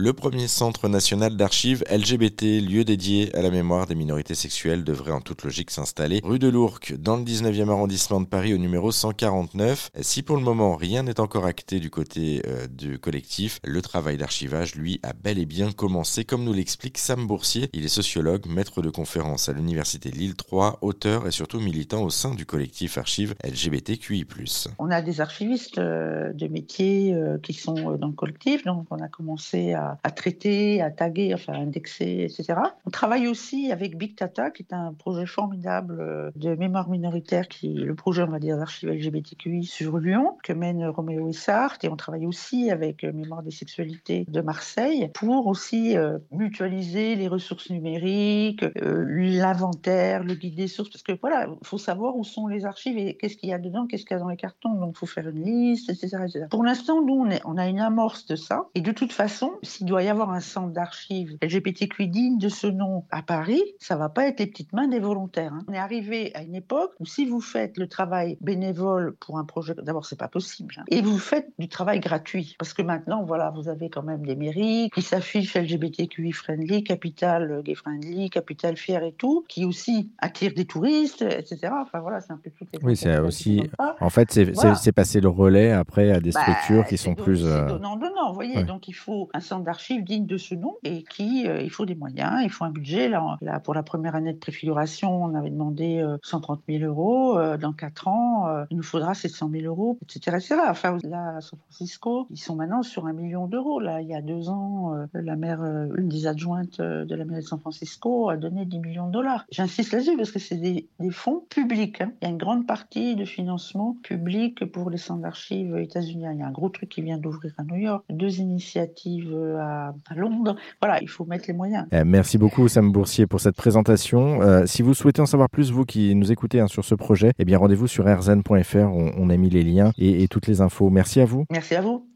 Le premier centre national d'archives LGBT, lieu dédié à la mémoire des minorités sexuelles, devrait en toute logique s'installer rue de l'Ourcq, dans le 19e arrondissement de Paris, au numéro 149. Si pour le moment rien n'est encore acté du côté euh, du collectif, le travail d'archivage, lui, a bel et bien commencé, comme nous l'explique Sam Boursier. Il est sociologue, maître de conférence à l'Université Lille 3, auteur et surtout militant au sein du collectif Archives LGBTQI. On a des archivistes euh, de métiers euh, qui sont dans le collectif, donc on a commencé à, à traiter, à taguer, enfin à indexer, etc. On travaille aussi avec Big Data, qui est un projet formidable de mémoire minoritaire, qui est le projet, on va dire, d'archives LGBTQI sur Lyon, que mène Roméo Sartre. Et on travaille aussi avec Mémoire des sexualités de Marseille pour aussi mutualiser les ressources numériques, l'inventaire, le guide des sources, parce que voilà, il faut savoir où sont les archives et qu'est-ce qu'il y a dedans, qu'est-ce qu'il y a dans les cartons. Donc, faut faire une liste, etc. Pour l'instant, nous, on, on, a une amorce de ça. Et de toute façon, s'il doit y avoir un centre d'archives LGBTQI digne de ce nom à Paris, ça va pas être les petites mains des volontaires. Hein. On est arrivé à une époque où si vous faites le travail bénévole pour un projet, d'abord, c'est pas possible. Hein, et vous faites du travail gratuit. Parce que maintenant, voilà, vous avez quand même des mairies qui s'affichent LGBTQI friendly, capital gay friendly, capital fier et tout, qui aussi attirent des touristes, etc. Enfin voilà, c'est un peu les Oui, c'est aussi. En fait, c'est voilà. passer le relais après à des bah, structures qui sont plus. Euh... Donnant, donnant, vous voyez. Ouais. Donc il faut un centre d'archives digne de ce nom et qui, euh, il faut des moyens, il faut un budget. Là, pour la première année de préfiguration, on avait demandé euh, 130 000 euros. Euh, dans 4 ans, euh, il nous faudra 700 000 euros, etc. etc. Enfin, là, à San Francisco, ils sont maintenant sur un million d'euros. Là, il y a deux ans, euh, la maire, une des adjointes de la mairie de San Francisco a donné 10 millions de dollars. J'insiste là-dessus parce que c'est des, des, fonds publics. Hein. Il y a une grande partie de financement public pour les centres d'archives états-uniens. Il y a un gros truc qui vient d'ouvrir à New York, deux initiatives à, à, Londres. Voilà, il faut mettre les moyens. Eh, merci beaucoup, Sam Boursier, pour cette présentation. Euh, si vous souhaitez en savoir plus, vous qui nous écoutez hein, sur ce projet, eh bien rendez-vous sur rzn.fr. On, on, a mis les liens et, et toutes les infos. Merci à vous. Merci à vous.